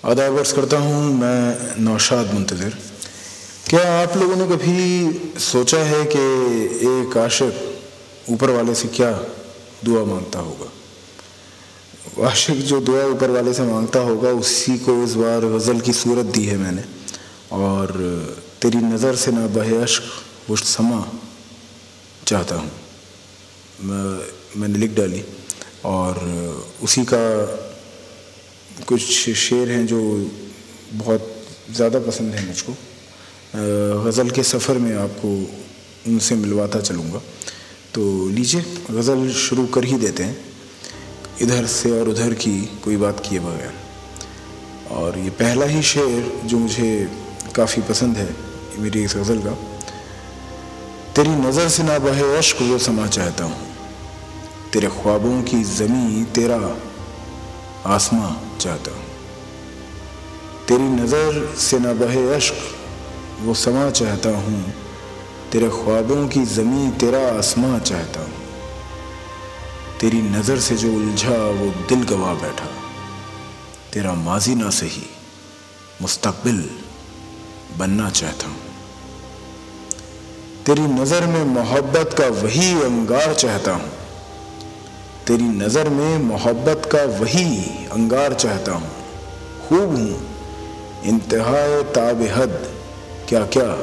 आदाब अर्ज़ करता हूँ मैं नौशाद मुंतज़र। क्या आप लोगों ने कभी सोचा है कि एक आशिक ऊपर वाले से क्या दुआ माँगता होगा? आशिक जो दुआ ऊपर वाले से माँगता होगा उसी को इस बार गज़ल की सूरत दी है मैंने। और तेरी नज़र से ना बहे अश्क वो समा चाहता हूँ। मैं, मैंने लिख डाली और उसी का कुछ शेर हैं जो बहुत ज़्यादा पसंद है मुझको। गज़ल के सफ़र में आपको उनसे मिलवाता चलूँगा। तो लीजिए, गज़ल शुरू कर ही देते हैं। इधर से और उधर की कोई बात किए बगैर। और ये पहला ही शेर जो मुझे काफ़ी पसंद है मेरी इस गज़ल का। तेरी नज़र से ना बहे अश्क, वो समा चाहता हूँ। तेरे ख्वाबों की ज़मी तेरा आसमां। चाहता हूँ। तेरी नज़र से न बहे अश्क, वो समा चाहता हूँ। तेरे ख्वाबों की ज़मी तेरा आसमां चाहता हूँ। तेरी नज़र से जो उलझा, वो दिल गवा बैठा। तेरा माजी ना सही, मुस्तकबिल बनना चाहता हूँ। तेरी नज़र में मोहब्बत का वही अंगार चाहता हूँ। तेरी नज़र में मोहब्बत का वही अंगार चाहता हूँ। खूब हूँ। इंतहा ताब हद क्या क्या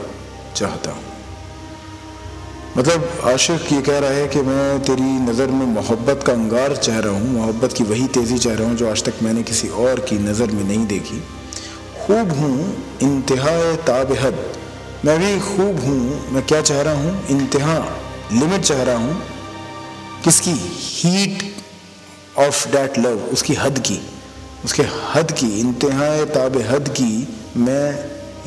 चाहता हूँ। मतलब आशिक ये कह रहा है कि मैं तेरी नज़र में मोहब्बत का अंगार चाह रहा हूँ, मोहब्बत की वही तेज़ी चाह रहा हूँ जो आज तक मैंने किसी और की नज़र में नहीं देखी। खूब हूँ। इंतहा ताब हद। मैं भी खूब हूँ। मैं क्या चाह रहा हूँ? इंतहा, लिमिट चाह रहा हूँ। किसकी? हीट ऑफ़ डैट लव उसकी हद की, उसके हद की इंतहा ताब हद की मैं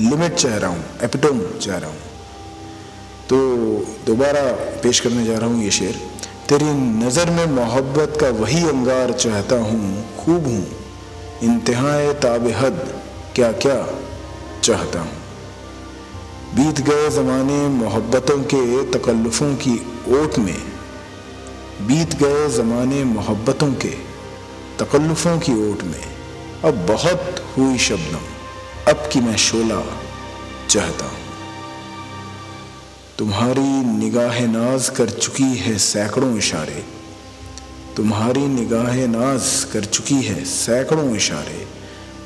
लिमिट चाह रहा हूँ एपिटोम चाह रहा हूँ। तो दोबारा पेश करने जा रहा हूँ ये शेर। तेरी नज़र में मोहब्बत का वही अंगार चाहता हूँ, खूब हूँ। इंतहा ताब हद क्या क्या चाहता हूँ। बीत गए ज़माने मोहब्बतों के तकल्लुफ़ों की ओट में बीत गए ज़माने मोहब्बतों के, तकल्लुफ़ों की ओट में। अब बहुत हुई शबनम, अब की मैं शोला चाहता हूँ। तुम्हारी निगाह नाज कर चुकी है सैकड़ों इशारे। तुम्हारी निगाह नाज कर चुकी है सैकड़ों इशारे।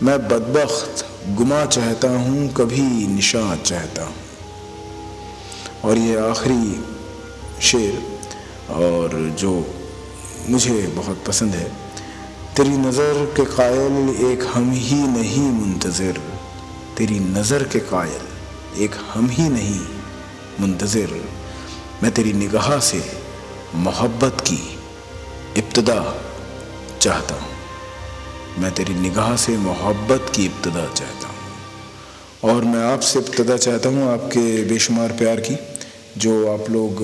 मैं बदबख्त गुमा चाहता हूँ, कभी निशा चाहता हूँ। और ये आखिरी शेर और जो मुझे बहुत पसंद है, तेरी नज़र के कायल एक हम ही नहीं मुंतज़र। तेरी नज़र के कायल एक हम ही नहीं मुंतज़र। मैं तेरी निगाह से मोहब्बत की इब्तदा चाहता हूँ। मैं तेरी निगाह से मोहब्बत की इब्तदा चाहता हूँ। और मैं आपसे इब्तदा चाहता हूँ आपके बेशुमार प्यार की, जो आप लोग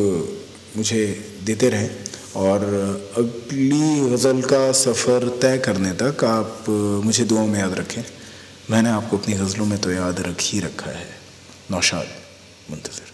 मुझे देते रहें और अगली गज़ल का सफ़र तय करने तक आप मुझे दुआओं में याद रखें। मैंने आपको अपनी गज़लों में तो याद रख ही रखा है। नौशाद, मुंतज़र।